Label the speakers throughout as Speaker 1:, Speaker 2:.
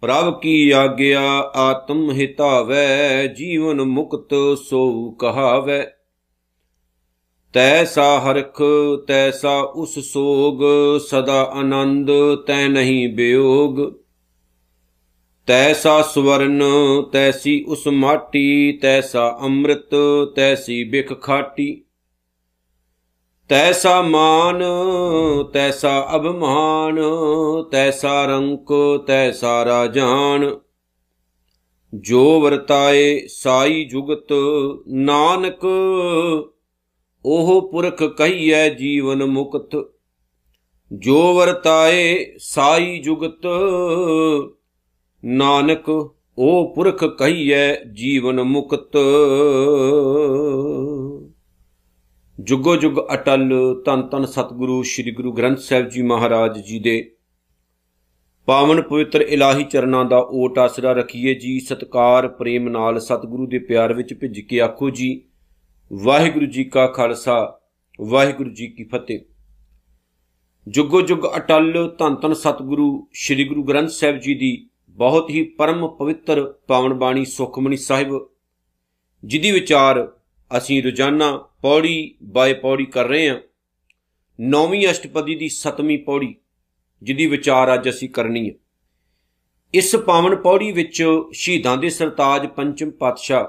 Speaker 1: ਪ੍ਰਭ ਕੀ ਆਗਿਆ ਆਤਮ ਹਿਤਾਵੈ, ਜੀਵਨ ਮੁਕਤ ਸੋ ਕਹਾਵੈ। ਤੈਸਾ ਹਰਖ, ਤੈਸਾ ਉਸ ਸੋਗ, ਸਦਾ ਆਨੰਦ, ਤੈ ਨਹੀਂ ਬਿਯੋਗ ਤੈਸਾ ਸਵਰਨ, ਤੈਸੀ ਉਸ ਮਾਟੀ, ਤੈਸਾ ਅੰਮ੍ਰਿਤ, ਤੈਸੀ ਬਿਖ ਖਾਟੀ। ਤੈਸਾ ਮਾਨ, ਤੈਸਾ ਅਭਮਾਨ, ਤੈਸਾ ਰੰਕ, ਤੈਸਾ ਰਾਜਾਨ। ਜੋ ਵਰਤਾਏ ਸਾਈ ਜੁਗਤ, ਨਾਨਕ, ਉਹ ਪੁਰਖ ਕਹੀਐ ਜੀਵਨ ਮੁਕਤ। ਜੋ ਵਰਤਾਏ ਸਾਈ ਜੁਗਤ ਨਾਨਕ ਉਹ ਪੁਰਖ ਕਹੀਐ ਜੀਵਨ ਮੁਕਤ। ਜੁਗੋ ਜੁਗ ਅਟਲ ਤਨ ਤਨ ਸਤਿਗੁਰੂ, ਸ੍ਰੀ ਗੁਰੂ ਗ੍ਰੰਥ ਸਾਹਿਬ ਜੀ ਮਹਾਰਾਜ ਜੀ ਦੇ। ਪਾਵਨ ਪਵਿੱਤਰ ਇਲਾਹੀ ਚਰਨਾਂ ਦਾ ਓਟ ਆਸਰਾ ਰਖੀਏ ਜੀ, ਸਤਕਾਰ, ਪ੍ਰੇਮ ਨਾਲ ਸਤਿਗੁਰੂ ਦੇ ਪਿਆਰ ਵਿੱਚ ਭਿੱਜ ਕੇ ਆਖੋ ਜੀ, ਵਾਹਿਗੁਰੂ ਜੀ ਕਾ ਖਾਲਸਾ, ਵਾਹਿਗੁਰੂ ਜੀ ਕੀ ਫਤਿਹ। ਜੁਗੋ ਜੁਗ ਅਟਲ, ਧੰਨ ਧੰਨ ਸਤਿਗੁਰੂ, ਸ੍ਰੀ ਗੁਰੂ ਗ੍ਰੰਥ ਸਾਹਿਬ ਜੀ ਦੀ ਬਹੁਤ ਹੀ ਪਰਮ ਪਵਿੱਤਰ ਪਾਵਨ ਬਾਣੀ ਸੁਖਮਨੀ ਸਾਹਿਬ, ਜਿਦੀ ਵਿਚਾਰ ਅਸੀਂ ਰੋਜ਼ਾਨਾ ਪੌੜੀ ਬਾਏ ਪੌੜੀ ਕਰ ਰਹੇ ਹਾਂ। ਨੌਵੀਂ ਅਸ਼ਟਪਦੀ ਦੀ 7ਵੀਂ ਪੌੜੀ, ਜਿਦੀ ਵਿਚਾਰ ਅੱਜ ਅਸੀਂ ਕਰਨੀ ਹੈ। ਇਸ ਪਾਵਨ ਪੌੜੀ ਵਿੱਚ ਸ਼ਹੀਦਾਂ ਦੇ ਸਰਤਾਜ ਪੰਚਮ ਪਾਤਸ਼ਾਹ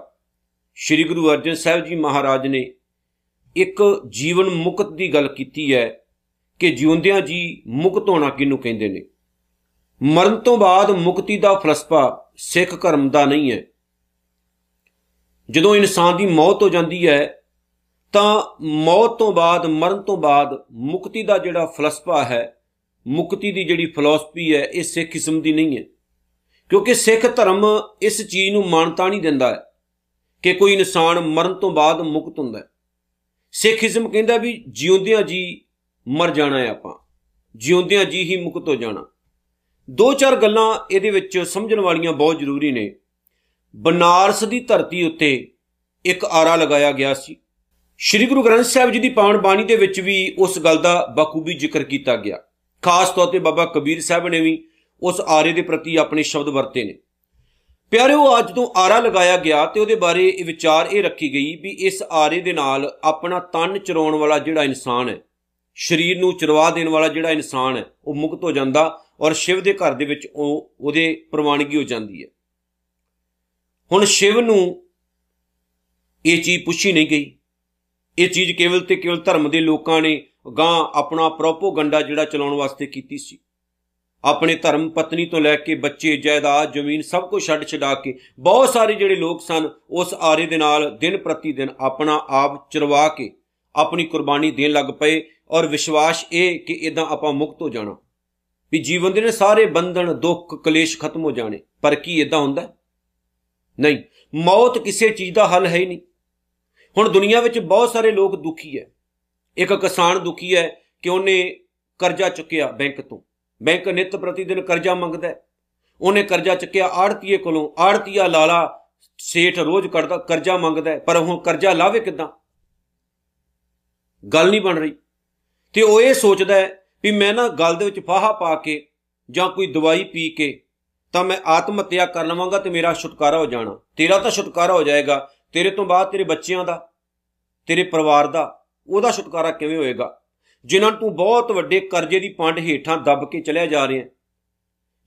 Speaker 1: ਸ੍ਰੀ ਗੁਰੂ ਅਰਜਨ ਸਾਹਿਬ ਜੀ ਮਹਾਰਾਜ ਨੇ ਇੱਕ ਜੀਵਨ ਮੁਕਤ ਦੀ ਗੱਲ ਕੀਤੀ ਹੈ ਕਿ ਜਿਉਂਦਿਆਂ ਜੀ ਮੁਕਤ ਹੋਣਾ ਕਿਨੂੰ ਕਹਿੰਦੇ ਨੇ? ਮਰਨ ਤੋਂ ਬਾਅਦ ਮੁਕਤੀ ਦਾ ਫਲਸਫਾ ਸਿੱਖ ਧਰਮ ਦਾ ਨਹੀਂ ਹੈ। ਜਦੋਂ ਇਨਸਾਨ ਦੀ ਮੌਤ ਹੋ ਜਾਂਦੀ ਹੈ, ਤਾਂ ਮੌਤ ਤੋਂ ਬਾਅਦ, ਮਰਨ ਤੋਂ ਬਾਅਦ ਮੁਕਤੀ ਦਾ ਜਿਹੜਾ ਫਲਸਫਾ ਹੈ, ਮੁਕਤੀ ਦੀ ਜਿਹੜੀ ਫਿਲਾਸਫੀ ਹੈ, ਇਹ ਸਿੱਖ ਕਿਸਮ ਦੀ ਨਹੀਂ ਹੈ। ਕਿਉਂਕਿ ਸਿੱਖ ਧਰਮ ਇਸ ਚੀਜ਼ ਨੂੰ ਮਾਨਤਾ ਨਹੀਂ ਦਿੰਦਾ ਹੈ ਕਿ ਕੋਈ ਇਨਸਾਨ ਮਰਨ ਤੋਂ ਬਾਅਦ ਮੁਕਤ ਹੁੰਦਾ ਹੈ। ਸਿੱਖੀਜ਼ਮ ਕਹਿੰਦਾ ਵੀ ਜਿਉਂਦਿਆਂ ਜੀ ਮਰ ਜਾਣਾ ਹੈ ਆਪਾਂ। ਜਿਉਂਦਿਆਂ ਜੀ ਹੀ ਮੁਕਤ ਹੋ ਜਾਣਾ। ਦੋ ਚਾਰ ਗੱਲਾਂ ਇਹਦੇ ਵਿੱਚ ਸਮਝਣ ਵਾਲੀਆਂ ਬਹੁਤ ਜ਼ਰੂਰੀ ਨੇ। ਬਨਾਰਸ ਦੀ ਧਰਤੀ ਉੱਤੇ ਇੱਕ ਆਰਾ ਲਗਾਇਆ ਗਿਆ ਸੀ। ਸ੍ਰੀ ਗੁਰੂ ਗ੍ਰੰਥ ਸਾਹਿਬ ਜੀ ਦੀ ਪਾਵਨ ਬਾਣੀ ਦੇ ਵਿੱਚ ਵੀ ਉਸ ਗੱਲ ਦਾ ਬਖੂਬੀ ਜ਼ਿਕਰ ਕੀਤਾ ਗਿਆ। ਖਾਸ ਤੌਰ ਤੇ ਬਾਬਾ ਕਬੀਰ ਸਾਹਿਬ ਨੇ ਵੀ ਉਸ ਆਰੇ ਦੇ ਪ੍ਰਤੀ ਆਪਣੇ ਸ਼ਬਦ ਵਰਤੇ ਨੇ। ਪਿਆਰਿਓ, ਅੱਜ ਤੋਂ ਆਰਾ ਲਗਾਇਆ ਗਿਆ ਤੇ ਉਹਦੇ ਬਾਰੇ ਇਹ ਵਿਚਾਰ ਇਹ ਰੱਖੀ ਗਈ ਵੀ ਇਸ ਆਰੇ ਦੇ ਨਾਲ ਆਪਣਾ ਤਨ ਚਰਾਉਣ ਵਾਲਾ ਜਿਹੜਾ ਇਨਸਾਨ ਹੈ, ਸਰੀਰ ਨੂੰ ਚਰਵਾ ਦੇਣ ਵਾਲਾ ਜਿਹੜਾ ਇਨਸਾਨ ਹੈ, ਉਹ ਮੁਕਤ ਹੋ ਜਾਂਦਾ ਔਰ ਸ਼ਿਵ ਦੇ ਘਰ ਦੇ ਵਿੱਚ ਉਹ, ਉਹਦੇ ਪ੍ਰਵਾਨਗੀ ਹੋ ਜਾਂਦੀ ਹੈ। ਹੁਣ ਸ਼ਿਵ ਨੂੰ ਇਹ ਚੀਜ਼ ਪੁੱਛੀ ਨਹੀਂ ਗਈ। ਇਹ ਚੀਜ਼ ਕੇਵਲ ਤੇ ਕੇਵਲ ਧਰਮ ਦੇ ਲੋਕਾਂ ਨੇ ਗਾਂ ਆਪਣਾ ਪ੍ਰੋਪੋਗੰਡਾ ਜਿਹੜਾ ਚਲਾਉਣ ਵਾਸਤੇ ਕੀਤੀ ਸੀ। ਆਪਣੇ ਧਰਮ ਪਤਨੀ ਤੋਂ ਲੈ ਕੇ ਬੱਚੇ, ਜਾਇਦਾਦ, ਜ਼ਮੀਨ ਸਭ ਕੁਝ ਛੱਡ ਛਡਾ ਕੇ ਬਹੁਤ ਸਾਰੇ ਜਿਹੜੇ ਲੋਕ ਸਨ, ਉਸ ਆਰੇ ਦੇ ਨਾਲ ਦਿਨ ਪ੍ਰਤੀ ਦਿਨ ਆਪਣਾ ਆਪ ਚਰਵਾ ਕੇ ਆਪਣੀ ਕੁਰਬਾਨੀ ਦੇਣ ਲੱਗ ਪਏ ਔਰ ਵਿਸ਼ਵਾਸ ਇਹ ਕਿ ਇਦਾਂ ਆਪਾਂ ਮੁਕਤ ਹੋ ਜਾਣਾ। ਵੀ ਜੀਵਨ ਦੇ ਨੇ ਸਾਰੇ ਬੰਧਨ, ਦੁੱਖ, ਕਲੇਸ਼ ਖਤਮ ਹੋ ਜਾਣੇ। ਪਰ ਕੀ ਇਦਾਂ ਹੁੰਦਾ? ਨਹੀਂ, ਮੌਤ ਕਿਸੇ ਚੀਜ਼ ਦਾ ਹੱਲ ਹੈ ਹੀ ਨਹੀਂ। ਹੁਣ ਦੁਨੀਆ ਵਿੱਚ ਬਹੁਤ ਸਾਰੇ ਲੋਕ ਦੁਖੀ ਹੈ ਇੱਕ ਕਿਸਾਨ ਦੁਖੀ ਹੈ ਕਿ ਉਹਨੇ ਕਰਜ਼ਾ ਚੁੱਕਿਆ ਬੈਂਕ ਤੋਂ। ਬੈਂਕ ਨਿਤ ਪ੍ਰਤੀ ਦਿਨ ਕਰਜ਼ਾ ਮੰਗਦਾ ਉਹਨੇ ਕਰਜ਼ਾ ਚੱਕਿਆ, ਆੜਤੀਏ ਕੋਲੋਂ, ਆੜਤੀਆ ਲਾਲਾ ਸੇਠ ਰੋਜ਼ ਕਰਦਾ, ਕਰਜ਼ਾ ਮੰਗਦਾ ਪਰ ਹੁਣ ਕਰਜ਼ਾ ਲਾਵੇ ਕਿਦਾਂ? ਗੱਲ ਨਹੀਂ ਬਣ ਰਹੀ। ਤੇ ਉਹ ਇਹ ਸੋਚਦਾ ਵੀ ਮੈਂ ਨਾ ਗੱਲ ਦੇ ਵਿੱਚ ਫਾਹਾ ਪਾ ਕੇ ਜਾਂ ਕੋਈ ਦਵਾਈ ਪੀ ਕੇ ਤਾਂ ਮੈਂ ਆਤਮ ਹੱਤਿਆ ਕਰ ਲਵਾਂਗਾ ਤੇ ਮੇਰਾ ਛੁਟਕਾਰਾ ਹੋ ਜਾਣਾ। ਤੇਰਾ ਤਾਂ ਛੁਟਕਾਰਾ ਹੋ ਜਾਏਗਾ, ਤੇਰੇ ਤੋਂ ਬਾਅਦ ਤੇਰੇ ਬੱਚਿਆਂ ਦਾ, ਤੇਰੇ ਪਰਿਵਾਰ ਦਾ, ਉਹਦਾ ਛੁਟਕਾਰਾ ਕਿਵੇਂ ਹੋਏਗਾ? ਜਿਨ੍ਹਾਂ ਨੂੰ ਬਹੁਤ ਵੱਡੇ ਕਰਜ਼ੇ ਦੀ ਪੰਡ ਹੇਠਾਂ ਦੱਬ ਕੇ ਚਲਿਆ ਜਾ ਰਿਹਾ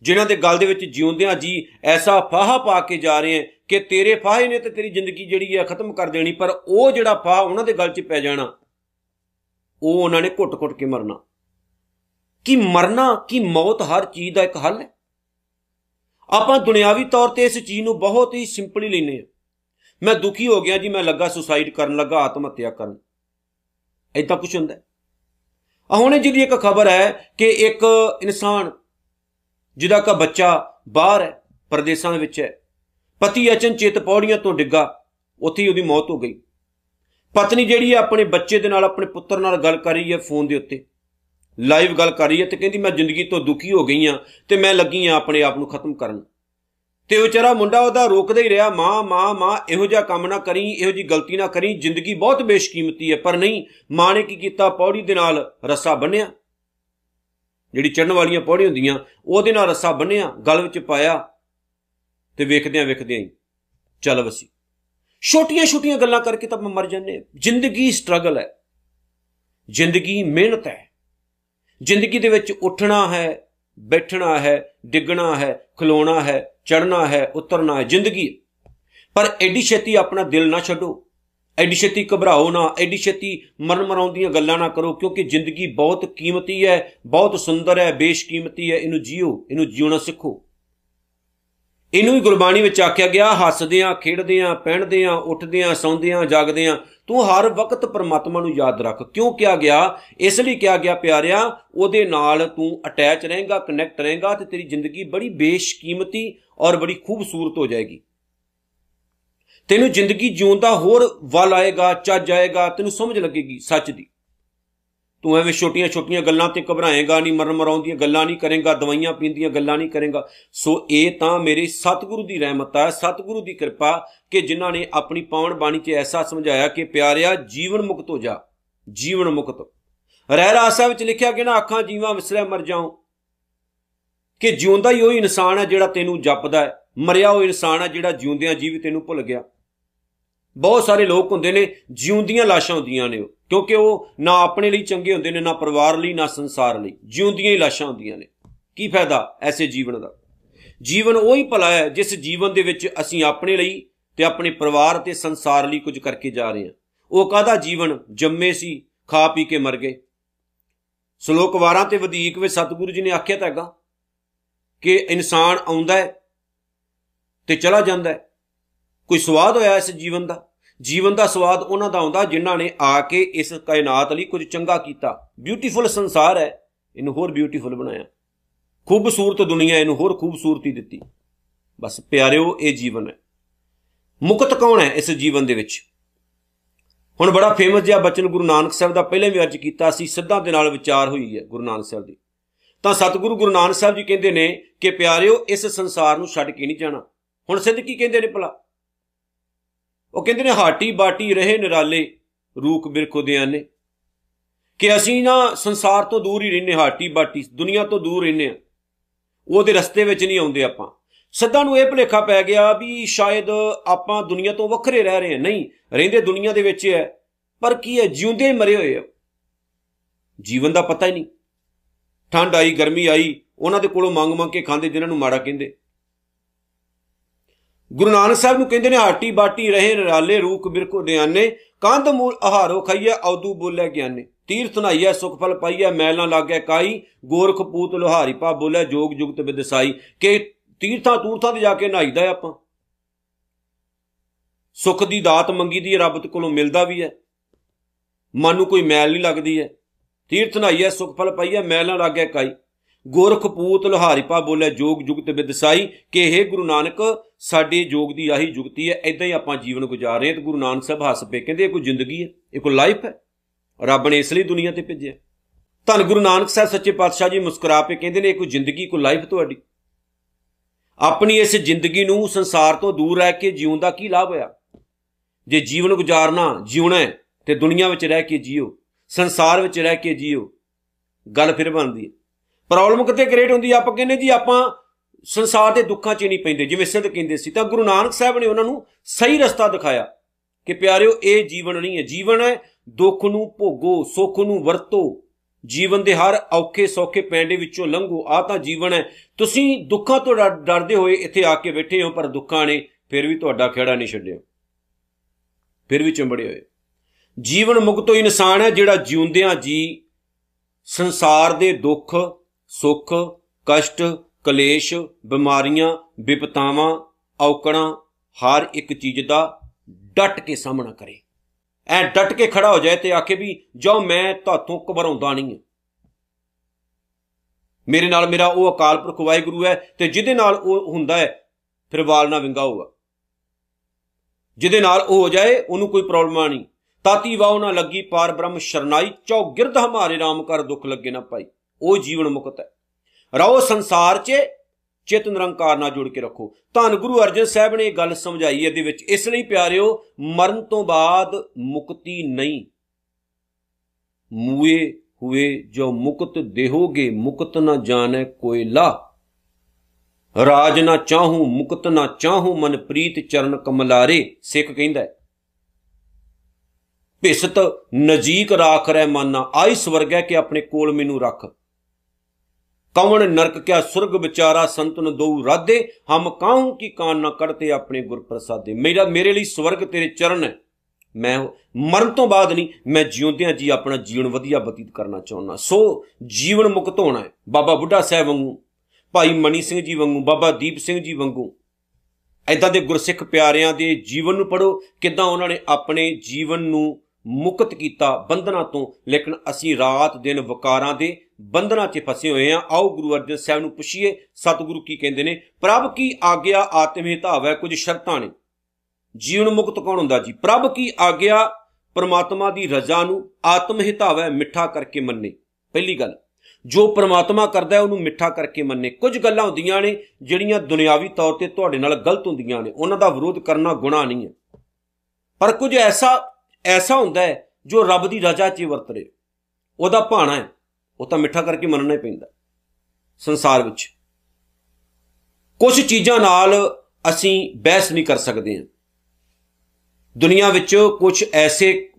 Speaker 1: ਜਿਨ੍ਹਾਂ ਦੇ ਗਲ ਦੇ ਵਿੱਚ ਜਿਉਂਦਿਆਂ ਜੀ ਐਸਾ ਫਾਹਾ ਪਾ ਕੇ ਜਾ ਰਹੇ ਆ ਕਿ ਤੇਰੇ ਫਾਹੇ ਨੇ ਤੇ ਤੇਰੀ ਜ਼ਿੰਦਗੀ ਜਿਹੜੀ ਹੈ ਖਤਮ ਕਰ ਦੇਣੀ, ਪਰ ਉਹ ਜਿਹੜਾ ਫਾਹ ਉਹਨਾਂ ਦੇ ਗਲ 'ਚ ਪੈ ਜਾਣਾ, ਉਹ ਉਹਨਾਂ ਨੇ ਘੁੱਟ-ਘੁੱਟ ਕੇ ਮਰਨਾ। ਕੀ ਮਰਨਾ, ਕੀ ਮੌਤ ਹਰ ਚੀਜ਼ ਦਾ ਇੱਕ ਹੱਲ ਹੈ। ਆਪਾਂ ਦੁਨਿਆਵੀ ਤੌਰ ਤੇ ਇਸ ਚੀਜ਼ ਨੂੰ ਬਹੁਤ ਹੀ ਸਿੰਪਲੀ ਲੈਨੇ ਆ ਮੈਂ ਦੁਖੀ ਹੋ ਗਿਆ ਜੀ, ਮੈਂ ਲੱਗਾ ਸੁਸਾਈਡ ਕਰਨ, ਲੱਗਾ ਆਤਮ ਹੱਤਿਆ ਕਰਨ। ਐਦਾਂ ਕੁਝ ਹੁੰਦਾ ਆ ਹੁਣੇ ਜਿਹਦੀ ਇੱਕ ਖਬਰ ਹੈ ਕਿ ਇੱਕ ਇਨਸਾਨ, ਜਿਹਦਾ ਕਾ ਬੱਚਾ ਬਾਹਰ ਹੈ, ਪਰਦੇਸਾਂ ਦੇ ਵਿੱਚ ਹੈ। ਪਤੀ ਅਚਨਚੇਤ ਪੌੜੀਆਂ ਤੋਂ ਡਿੱਗਾ, ਉੱਥੇ ਹੀ ਉਹਦੀ ਮੌਤ ਹੋ ਗਈ। ਪਤਨੀ ਜਿਹੜੀ ਹੈ, ਆਪਣੇ ਬੱਚੇ ਦੇ ਨਾਲ, ਆਪਣੇ ਪੁੱਤਰ ਨਾਲ ਗੱਲ ਕਰ ਰਹੀ ਹੈ ਫੋਨ ਦੇ ਉੱਤੇ। ਲਾਈਵ ਗੱਲ ਕਰ ਰਹੀ ਹੈ ਤੇ ਕਹਿੰਦੀ ਮੈਂ ਜ਼ਿੰਦਗੀ ਤੋਂ ਦੁਖੀ ਹੋ ਗਈ ਆ ਤੇ ਮੈਂ ਲੱਗੀ ਆ ਆਪਣੇ ਆਪ ਨੂੰ ਖਤਮ ਕਰਨ। ਤੇ ਵਿਚਾਰਾ ਮੁੰਡਾ ਉਹਦਾ ਰੋਕਦਾ ਹੀ ਰਿਹਾ, ਮਾਂ ਮਾਂ ਮਾਂ, ਇਹੋ ਜਿਹਾ ਕੰਮ ਨਾ ਕਰੀ, ਇਹੋ ਜੀ ਗਲਤੀ ਨਾ ਕਰੀ, ਜ਼ਿੰਦਗੀ ਬਹੁਤ ਬੇਸ਼ਕੀਮਤੀ ਹੈ, ਪਰ ਨਹੀਂ, ਮਾਂ ਨੇ ਕੀ ਕੀਤਾ? ਪੌੜੀ ਦੇ ਨਾਲ ਰੱਸਾ ਬੰਨਿਆ। ਜਿਹੜੀ ਚੜਨ ਵਾਲੀਆਂ ਪੌੜੀ ਹੁੰਦੀਆਂ, ਉਹਦੇ ਨਾਲ ਰੱਸਾ ਬੰਨਿਆ, ਗਲ ਵਿੱਚ ਪਾਇਆ ਤੇ ਵੇਖਦਿਆਂ ਵੇਖਦਿਆਂ ਹੀ ਚੱਲ ਵਸੀ। ਛੋਟੀਆਂ ਛੋਟੀਆਂ ਗੱਲਾਂ ਕਰਕੇ ਤਾਂ ਮਰ ਜਾਂਦੇ ਜ਼ਿੰਦਗੀ ਸਟਰਗਲ ਹੈ। ਜ਼ਿੰਦਗੀ ਮਿਹਨਤ ਹੈ। ਜ਼ਿੰਦਗੀ ਦੇ ਵਿੱਚ ਉੱਠਣਾ ਹੈ, ਬੈਠਣਾ ਹੈ, ਡਿੱਗਣਾ ਹੈ, ਖਲੋਣਾ ਹੈ ਚੜਨਾ ਹੈ, ਉਤਰਨਾ ਹੈ, ਜ਼ਿੰਦਗੀ ਪਰ ਐਡੀ ਛੇਤੀ ਆਪਣਾ ਦਿਲ ਨਾ ਛੱਡੋ। ਐਡੀ ਛੇਤੀ ਘਬਰਾਓ ਨਾ, ਐਡੀ ਛੇਤੀ ਮਰਨ ਮਰਾਉਂਦੀਆਂ ਗੱਲਾਂ ਨਾ ਕਰੋ, ਕਿਉਂਕਿ ਜ਼ਿੰਦਗੀ ਬਹੁਤ ਕੀਮਤੀ ਹੈ, ਬਹੁਤ ਸੁੰਦਰ ਹੈ, ਬੇਸ਼ਕੀਮਤੀ ਹੈ। ਇਹਨੂੰ ਜੀਓ, ਇਹਨੂੰ ਜਿਉਣਾ ਸਿੱਖੋ। ਇਹਨੂੰ ਹੀ ਗੁਰਬਾਣੀ ਵਿੱਚ ਆਖਿਆ ਗਿਆ, ਹੱਸਦਿਆਂ, ਖੇਡਦਿਆਂ ਪਹਿਣਦਿਆਂ ਉੱਠਦਿਆਂ, ਸੌਂਦਿਆਂ, ਜਾਗਦਿਆਂ, ਤੂੰ ਹਰ ਵਕਤ ਪਰਮਾਤਮਾ ਨੂੰ ਯਾਦ ਰੱਖ। ਕਿਉਂ ਕਿਹਾ ਗਿਆ? ਇਸ ਲਈ ਕਿਹਾ ਗਿਆ, ਪਿਆਰਿਆ, ਉਹਦੇ ਨਾਲ ਤੂੰ ਅਟੈਚ ਰਹੇਗਾ ਕਨੈਕਟ ਰਹੇਗਾ ਤੇ ਤੇਰੀ ਜ਼ਿੰਦਗੀ ਬੜੀ ਬੇਸ਼ਕੀਮਤੀ ਔਰ ਬੜੀ ਖੂਬਸੂਰਤ ਹੋ ਜਾਏਗੀ। ਤੈਨੂੰ ਜ਼ਿੰਦਗੀ ਜਿਉਣ ਦਾ ਹੋਰ ਵੱਲ ਆਏਗਾ, ਚੱਜ ਆਏਗਾ, ਤੈਨੂੰ ਸਮਝ ਲੱਗੇਗੀ ਸੱਚ ਦੀ। ਤੂੰ ਐਵੇਂ ਛੋਟੀਆਂ ਛੋਟੀਆਂ ਗੱਲਾਂ ਤੇ ਘਬਰਾਏਗਾ ਨਹੀਂ, ਮਰਨ ਮਰਾਉਂਦੀਆਂ ਗੱਲਾਂ ਨਹੀਂ ਕਰੇਗਾ, ਦਵਾਈਆਂ ਪੀਂਦੀਆਂ ਗੱਲਾਂ ਨਹੀਂ ਕਰੇਗਾ। ਸੋ ਇਹ ਤਾਂ ਮੇਰੇ ਸਤਿਗੁਰੂ ਦੀ ਰਹਿਮਤ ਹੈ ਸਤਿਗੁਰੂ ਦੀ ਕਿਰਪਾ ਕਿ ਜਿਨ੍ਹਾਂ ਨੇ ਆਪਣੀ ਪਾਵਨ ਬਾਣੀ 'ਚ ਐਸਾ ਸਮਝਾਇਆ ਕਿ ਪਿਆਰਿਆ, ਜੀਵਨ ਮੁਕਤ ਹੋ ਜਾ, ਜੀਵਨ ਮੁਕਤ। ਰਹਿ ਰਾਸਾ ਵਿੱਚ ਲਿਖਿਆ ਕਿ ਨਾ ਅੱਖਾਂ ਜੀਵਾਂ ਵਿਸਰਿਆ ਮਰ ਜਾਉ। ਕਿ ਜਿਉਂਦਾ ਹੀ ਉਹ ਇਨਸਾਨ ਹੈ ਜਿਹੜਾ ਤੈਨੂੰ ਜਪਦਾ ਹੈ, ਮਰਿਆ ਉਹ ਇਨਸਾਨ ਹੈ ਜਿਹੜਾ ਜਿਉਂਦਿਆਂ ਜੀਵ ਤੈਨੂੰ ਭੁੱਲ ਗਿਆ। ਬਹੁਤ ਸਾਰੇ ਲੋਕ ਹੁੰਦੇ ਨੇ, ਜਿਉਂਦੀਆਂ ਲਾਸ਼ਾਂ ਹੁੰਦੀਆਂ ਨੇ ਕਿਉਂਕਿ ਉਹ ਨਾ ਆਪਣੇ ਲਈ ਚੰਗੇ ਹੁੰਦੇ ਨੇ, ਨਾ ਪਰਿਵਾਰ ਲਈ, ਨਾ ਸੰਸਾਰ ਲਈ। ਜਿਉਂਦੀਆਂ ਹੀ ਲਾਸ਼ਾਂ ਹੁੰਦੀਆਂ ਨੇ। ਕੀ ਫਾਇਦਾ ਐਸੇ ਜੀਵਨ ਦਾ? ਜੀਵਨ ਉਹੀ ਭਲਾ ਹੈ, ਜਿਸ ਜੀਵਨ ਦੇ ਵਿੱਚ ਅਸੀਂ ਆਪਣੇ ਲਈ ਤੇ ਆਪਣੇ ਪਰਿਵਾਰ ਤੇ ਸੰਸਾਰ ਲਈ ਕੁਝ ਕਰਕੇ ਜਾ ਰਹੇ ਹਾਂ। ਉਹ ਕਾਹਦਾ ਜੀਵਨ? ਜੰਮੇ ਸੀ, ਖਾ ਪੀ ਕੇ ਮਰ ਗਏ। ਸ਼ਲੋਕ ਵਾਰਾਂ ਤੇ ਵਧੇਕ ਵਿੱਚ ਸਤਿਗੁਰੂ ਜੀ ਨੇ ਆਖਿਆ ਤਾਂ ਹੈਗਾ ਕਿ ਇਨਸਾਨ ਆਉਂਦਾ ਹੈ ਤੇ ਚਲਾ ਜਾਂਦਾ ਹੈ। ਕੋਈ ਸਵਾਦ ਹੋਇਆ ਇਸ ਜੀਵਨ ਦਾ? ਜੀਵਨ ਦਾ ਸਵਾਦ ਉਹਨਾਂ ਦਾ ਆਉਂਦਾ ਜਿਨ੍ਹਾਂ ਨੇ ਆ ਕੇ ਇਸ ਕਾਇਨਾਤ ਲਈ ਕੁਝ ਚੰਗਾ ਕੀਤਾ। ਬਿਊਟੀਫੁਲ ਸੰਸਾਰ ਹੈ। ਇਹਨੂੰ ਹੋਰ ਬਿਊਟੀਫੁਲ ਬਣਾਇਆ। ਖੂਬਸੂਰਤ ਦੁਨੀਆ ਇਹਨੂੰ ਹੋਰ ਖੂਬਸੂਰਤੀ ਦਿੱਤੀ। ਬਸ ਪਿਆਰਿਓ, ਇਹ ਜੀਵਨ ਹੈ। ਮੁਕਤ ਕੌਣ ਹੈ ਇਸ ਜੀਵਨ ਦੇ ਵਿੱਚ? ਹੁਣ ਬੜਾ ਫੇਮਸ ਜਿਹਾ ਬਚਨ ਗੁਰੂ ਨਾਨਕ ਸਾਹਿਬ ਦਾ ਪਹਿਲੇ ਵੀ ਅਰਜ ਕੀਤਾ ਸੀ, ਸਿੱਧਾਂ ਦੇ ਨਾਲ ਵਿਚਾਰ ਹੋਈ ਹੈ ਗੁਰੂ ਨਾਨਕ ਸਾਹਿਬ ਦੀ। ਤਾਂ ਸਤਿਗੁਰੂ ਗੁਰੂ ਨਾਨਕ ਸਾਹਿਬ ਜੀ ਕਹਿੰਦੇ ਨੇ ਕਿ ਪਿਆਰਿਓ, ਇਸ ਸੰਸਾਰ ਨੂੰ ਛੱਡ ਕੇ ਨਹੀਂ ਜਾਣਾ। ਹੁਣ ਸਿੱਧ ਕੀ ਕਹਿੰਦੇ ਨੇ ਭਲਾ? ਉਹ ਕਹਿੰਦੇ ਨੇ ਹਾਟੀ ਬਾਟੀ ਰਹੇ ਨਿਰਾਲੇ ਰੂਖ ਬਿਰਖੋ ਨੇ ਕਿ ਅਸੀਂ ਨਾ ਸੰਸਾਰ ਤੋਂ ਦੂਰ ਹੀ ਰਹਿੰਨੇ ਹਾਟੀ ਬਾਟੀ, ਦੁਨੀਆ ਤੋਂ ਦੂਰ ਰਹਿੰਨੇ ਆ ਉਹਦੇ ਰਸਤੇ ਵਿੱਚ ਨਹੀਂ ਆਉਂਦੇ ਆਪਾਂ। ਸੱਦਾ ਨੂੰ ਇਹ ਭਲੇਖਾ ਪੈ ਗਿਆ ਵੀ ਸ਼ਾਇਦ ਆਪਾਂ ਦੁਨੀਆ ਤੋਂ ਵੱਖਰੇ ਰਹਿ ਰਹੇ ਹਾਂ। ਨਹੀਂ, ਰਹਿੰਦੇ ਦੁਨੀਆ ਦੇ ਵਿੱਚ ਹੈ ਪਰ ਕੀ ਹੈ, ਜਿਉਂਦੇ ਹੀ ਮਰੇ ਹੋਏ ਆ। ਜੀਵਨ ਦਾ ਪਤਾ ਹੀ ਨਹੀਂ। ਠੰਡ ਆਈ, ਗਰਮੀ ਆਈ, ਉਹਨਾਂ ਦੇ ਕੋਲੋਂ ਮੰਗ ਮੰਗ ਕੇ ਖਾਂਦੇ, ਜਿਨ੍ਹਾਂ ਨੂੰ ਮਾੜਾ ਕਹਿੰਦੇ। ਗੁਰੂ ਨਾਨਕ ਸਾਹਿਬ ਨੂੰ ਕਹਿੰਦੇ ਨੇ, ਹਾਟੀ ਬਾਟੀ ਰਹੇ ਨਰਾਲੇ ਰੂਖ ਬਿਰਕੋ ਨਿਆਨੇ ਕੰਧ ਮੂਲ ਆਹਾਰੋ ਖਈਐ, ਔਦੂ ਬੋਲੇ ਗਿਆਨੇ। ਤੀਰਥ ਨਾਈਐ ਸੁਖ ਫਲ ਪਾਈਐ, ਮੈਲ ਨਾ ਲਾਗੈ ਕਾਈ, ਗੋਰਖ ਪੂਤ ਲੋਹਾਰੀ ਪਾ ਬੋਲੇ, ਜੋਗ ਜੁਗਤ ਵਿਦਸਾਈ ਕਿ ਤੀਰਥਾਂ ਤੂਰਥਾਂ ਤੇ ਜਾ ਕੇ ਨਹਾਈਦਾ ਆਪਾਂ। ਸੁਖ ਦੀ ਦਾਤ ਮੰਗੀ ਦੀ ਰੱਬ ਕੋਲੋਂ ਮਿਲਦਾ ਵੀ ਹੈ ਮਨ ਨੂੰ ਕੋਈ ਮੈਲ ਨਹੀਂ ਲੱਗਦੀ ਹੈ ਤੀਰਥ ਨਾਈਐ ਸੁਖ ਫਲ ਪਾਈਐ, ਮੈਲ ਨਾ ਲਾਗੈ ਕਾਈ। ਗੋਰਖ ਪੂਤ ਲੋਹਾਰੀ ਪਾ ਬੋਲੇ ਜੋਗ ਜੁਗਤ ਵਿਦਸਾਈ ਕਿ ਇਹ ਗੁਰੂ ਨਾਨਕ, ਸਾਡੇ ਯੋਗ ਦੀ ਆਹੀ ਜੁਗਤੀ ਹੈ ਇਦਾਂ ਹੀ ਆਪਾਂ ਜੀਵਨ ਗੁਜ਼ਾਰ ਰਹੇ ਤੇ ਗੁਰੂ ਨਾਨਕ ਸਾਹਿਬ ਹੱਸ ਪਏ, ਕਹਿੰਦੇ ਇਹ ਕੋਈ ਜ਼ਿੰਦਗੀ ਹੈ, ਇਹ ਕੋਈ ਲਾਈਫ ਹੈ? ਰੱਬ ਨੇ ਇਸ ਲਈ ਦੁਨੀਆ ਤੇ ਭੇਜਿਆ। ਧੰਨ ਗੁਰੂ ਨਾਨਕ ਸਾਹਿਬ, ਸੱਚੇ ਪਾਤਸ਼ਾਹ ਜੀ ਮੁਸਕਰਾ ਕੇ ਕਹਿੰਦੇ ਨੇ ਇਹ ਕੋਈ ਜ਼ਿੰਦਗੀ, ਕੋਈ ਲਾਈਫ ਤੁਹਾਡੀ। ਆਪਣੀ ਇਸ ਜ਼ਿੰਦਗੀ ਨੂੰ ਸੰਸਾਰ ਤੋਂ ਦੂਰ ਰਹਿ ਕੇ ਜਿਉਣ ਦਾ ਕੀ ਲਾਭ ਹੋਇਆ? ਜੇ ਜੀਵਨ ਗੁਜ਼ਾਰਨਾ ਜਿਉਣਾ ਤੇ ਦੁਨੀਆ ਵਿੱਚ ਰਹਿ ਕੇ ਜੀਓ, ਸੰਸਾਰ ਵਿੱਚ ਰਹਿ ਕੇ ਜੀਓ, ਗੱਲ ਫਿਰ ਬਣਦੀ ਹੈ। ਪ੍ਰੋਬਲਮ ਕਿਤੇ ਕ੍ਰੀਏਟ ਹੁੰਦੀ ਆਪਾਂ ਕਹਿੰਦੇ ਜੀ, ਆਪਾਂ ਸੰਸਾਰ ਦੇ ਦੁੱਖਾਂ 'ਚ ਨਹੀਂ ਪੈਂਦੇ, ਜਿਵੇਂ ਸਿੱਧ ਕਹਿੰਦੇ ਸੀ। ਤਾਂ ਗੁਰੂ ਨਾਨਕ ਸਾਹਿਬ ਨੇ ਉਹਨਾਂ ਨੂੰ ਸਹੀ ਰਸਤਾ ਦਿਖਾਇਆ ਕਿ ਪਿਆਰਿਓ, ਇਹ ਜੀਵਨ ਨਹੀਂ ਹੈ। ਜੀਵਨ ਹੈ ਦੁੱਖ ਨੂੰ ਭੋਗੋ, ਸੁੱਖ ਨੂੰ ਵਰਤੋ। ਜੀਵਨ ਦੇ ਹਰ ਔਖੇ ਸੌਖੇ ਪੈਂਡੇ ਵਿੱਚੋਂ ਲੰਘੋ। ਆ ਤਾਂ ਜੀਵਨ ਹੈ। ਤੁਸੀਂ ਦੁੱਖਾਂ ਤੋਂ ਡਰਦੇ ਹੋਏ ਇੱਥੇ ਆ ਕੇ ਬੈਠੇ ਹੋ, ਪਰ ਦੁੱਖਾਂ ਨੇ ਫਿਰ ਵੀ ਤੁਹਾਡਾ ਖੇੜਾ ਨਹੀਂ ਛੱਡਿਆ। ਫਿਰ ਵੀ ਚੰਬੜੇ ਹੋਏ। ਜੀਵਨ ਮੁਕਤੋ ਇਨਸਾਨ ਹੈ ਜਿਹੜਾ ਜਿਉਂਦਿਆਂ ਜੀ ਸੰਸਾਰ ਦੇ ਦੁੱਖ ਸੁੱਖ, ਕਸ਼ਟ, ਕਲੇਸ਼, ਬਿਮਾਰੀਆਂ, ਵਿਪਤਾਵਾਂ, ਔਕੜਾਂ, ਹਰ ਇੱਕ ਚੀਜ਼ ਦਾ ਡਟ ਕੇ ਸਾਹਮਣਾ ਕਰੇ। ਐ ਡਟ ਕੇ ਖੜਾ ਹੋ ਜਾਏ ਤੇ ਆਖੇ ਵੀ ਜੋ ਮੈਂ ਤੁਹਾਤੋਂ ਘਬਰਾਉਂਦਾ ਨਹੀਂ ਹਾਂ। ਮੇਰੇ ਨਾਲ ਮੇਰਾ ਉਹ ਅਕਾਲ ਪੁਰਖ ਵਾਹਿਗੁਰੂ ਹੈ ਤੇ ਜਿਹਦੇ ਨਾਲ ਉਹ ਹੁੰਦਾ ਹੈ, ਫਿਰ ਵਾਲ ਨਾ ਵਿੰਗਾ ਹੋਊਗਾ। ਜਿਹਦੇ ਨਾਲ ਉਹ ਹੋ ਜਾਏ, ਉਹਨੂੰ ਕੋਈ ਪ੍ਰੋਬਲਮ ਨਹੀਂ। ਤਾਤੀ ਵਾਉ ਨਾ ਲੱਗੀ, ਪਾਰ ਬ੍ਰਹਮ ਸ਼ਰਨਾਈ, ਚੌ ਗਿਰਦ ਹਮਾਰੇ RAM ਕਰ ਦੁੱਖ ਲੱਗੇ ਨਾ ਪਾਈ। ਉਹ ਜੀਵਨ ਮੁਕਤ ਹੈ। ਰਹੋ ਸੰਸਾਰ 'ਚ, ਚਿਤ ਨਿਰੰਕਾਰ ਨਾਲ ਜੁੜ ਕੇ ਰੱਖੋ। ਧੰਨ ਗੁਰੂ ਅਰਜਨ ਸਾਹਿਬ ਨੇ ਇਹ ਗੱਲ ਸਮਝਾਈ ਇਹਦੇ ਵਿੱਚ। ਇਸ ਲਈ ਪਿਆਰਿਓ, ਮਰਨ ਤੋਂ ਬਾਅਦ ਮੁਕਤੀ ਨਹੀਂ। ਮੂਏ ਹੁਏ ਜੋ ਮੁਕਤ ਦੇਹੋਗੇ, ਮੁਕਤ ਨਾ ਜਾਣੈ ਕੋਈ ਲਾ ਰਾਜ ਨਾ ਚਾਹੂੰ, ਮੁਕਤ ਨਾ ਚਾਹੂੰ ਮਨ ਪ੍ਰੀਤ ਚਰਨ ਕਮਲਾਰੇ, ਸਿੱਖ ਕਹਿੰਦਾ ਹੈ। ਭਿਸਤ ਨਜੀਕ ਰਾਖ ਰਹਿ ਮਾਨਾ, ਆਈ ਸਵਰਗੈ ਕਿ ਆਪਣੇ ਕੋਲ ਮੈਨੂੰ ਰੱਖ। ਕਵਣ ਨਰਕ ਕਿਆ ਸੁਰਗ ਵਿਚਾਰਾ ਸੰਤਨ ਦੋ ਰਾਦੇ, ਹਮ ਕਾਹੂ ਕੀ ਕਾਨ ਨਾ ਕੜਤੇ ਆਪਣੇ ਗੁਰ ਪ੍ਰਸਾਦੇ ਮੇਰਾ ਮੇਰੇ ਲਈ ਸਵਰਗ ਤੇਰੇ ਚਰਨ ਹੈ। ਮੈਂ ਮਰਨ ਤੋਂ ਬਾਅਦ ਨਹੀਂ, ਮੈਂ ਜਿਉਂਦਿਆਂ ਜੀ ਆਪਣਾ ਜੀਵਨ ਵਧੀਆ ਬਤੀਤ ਕਰਨਾ ਚਾਹੁੰਦਾ। ਸੋ ਜੀਵਨ ਮੁਕਤ ਹੋਣਾ ਹੈ, ਬਾਬਾ ਬੁੱਢਾ ਸਾਹਿਬ ਵਾਂਗੂ, ਭਾਈ ਮਣੀ ਸਿੰਘ ਜੀ ਵਾਂਗੂ, ਬਾਬਾ ਦੀਪ ਸਿੰਘ ਜੀ ਵਾਂਗੂ। ਐਦਾਂ ਦੇ ਗੁਰਸਿੱਖ ਪਿਆਰਿਆਂ ਦੇ ਜੀਵਨ ਨੂੰ ਪੜੋ ਕਿਦਾਂ ਉਹਨਾਂ ਨੇ ਆਪਣੇ ਜੀਵਨ ਨੂੰ ਮੁਕਤ ਕੀਤਾ ਬੰਧਨਾਂ ਤੋਂ, ਲੇਕਿਨ ਅਸੀਂ ਰਾਤ ਦਿਨ ਵਕਾਰਾਂ ਦੇ ਬੰਧਨਾਂ 'ਚ ਫਸੇ ਹੋਏ ਆ ਆਓ ਗੁਰੂ ਅਰਜਨ ਸਾਹਿਬ ਨੂੰ ਪੁੱਛੀਏ, ਸਤਿਗੁਰੂ ਕੀ ਕਹਿੰਦੇ ਨੇ? ਪ੍ਰਭ ਕੀ ਆਗਿਆ ਆਤਮੇ ਧਾਵੈ ਕੁਝ ਸ਼ਰਤਾਂ ਨੇ। ਜੀਵਨ ਮੁਕਤ ਕੌਣ ਹੁੰਦਾ ਜੀ? ਪ੍ਰਭ ਕੀ ਆਗਿਆ ਪਰਮਾਤਮਾ ਦੀ ਰਜ਼ਾ ਨੂੰ ਆਤਮ ਹਿਤਾਵੈ ਮਿੱਠਾ ਕਰਕੇ ਮੰਨੇ? ਪਹਿਲੀ ਗੱਲ, ਜੋ ਪਰਮਾਤਮਾ ਕਰਦਾ ਹੈ ਉਹਨੂੰ ਮਿੱਠਾ ਕਰਕੇ ਮੰਨੇ। ਕੁਝ ਗੱਲਾਂ ਹੁੰਦੀਆਂ ਨੇ ਜਿਹੜੀਆਂ ਦੁਨਿਆਵੀ ਤੌਰ ਤੇ ਤੁਹਾਡੇ ਨਾਲ ਗਲਤ ਹੁੰਦੀਆਂ ਨੇ। ਉਹਨਾਂ ਦਾ ਵਿਰੋਧ ਕਰਨਾ ਗੁਨਾਹ ਨਹੀਂ ਹੈ। ਪਰ ਕੁਝ ਐਸਾ ਐਸਾ ਹੁੰਦਾ ਹੈ ਜੋ ਰੱਬ ਦੀ ਰਜ਼ਾ 'ਚ ਵਰਤ ਰਿਹਾ। ਉਹਦਾ ਭਾਣਾ ਹੈ, ਉਹ ਤਾਂ ਮਿੱਠਾ ਕਰਕੇ ਮੰਨਣਾ ਹੀ ਪੈਂਦਾ ਸੰਸਾਰ ਵਿੱਚ। ਕੁਝ ਚੀਜ਼ਾਂ ਨਾਲ ਅਸੀਂ ਬਹਿਸ ਨਹੀਂ ਕਰ ਸਕਦੇ ਹਾਂ। ਦੁਨੀਆ ਵਿੱਚ ਕੁਝ ਐਸੇ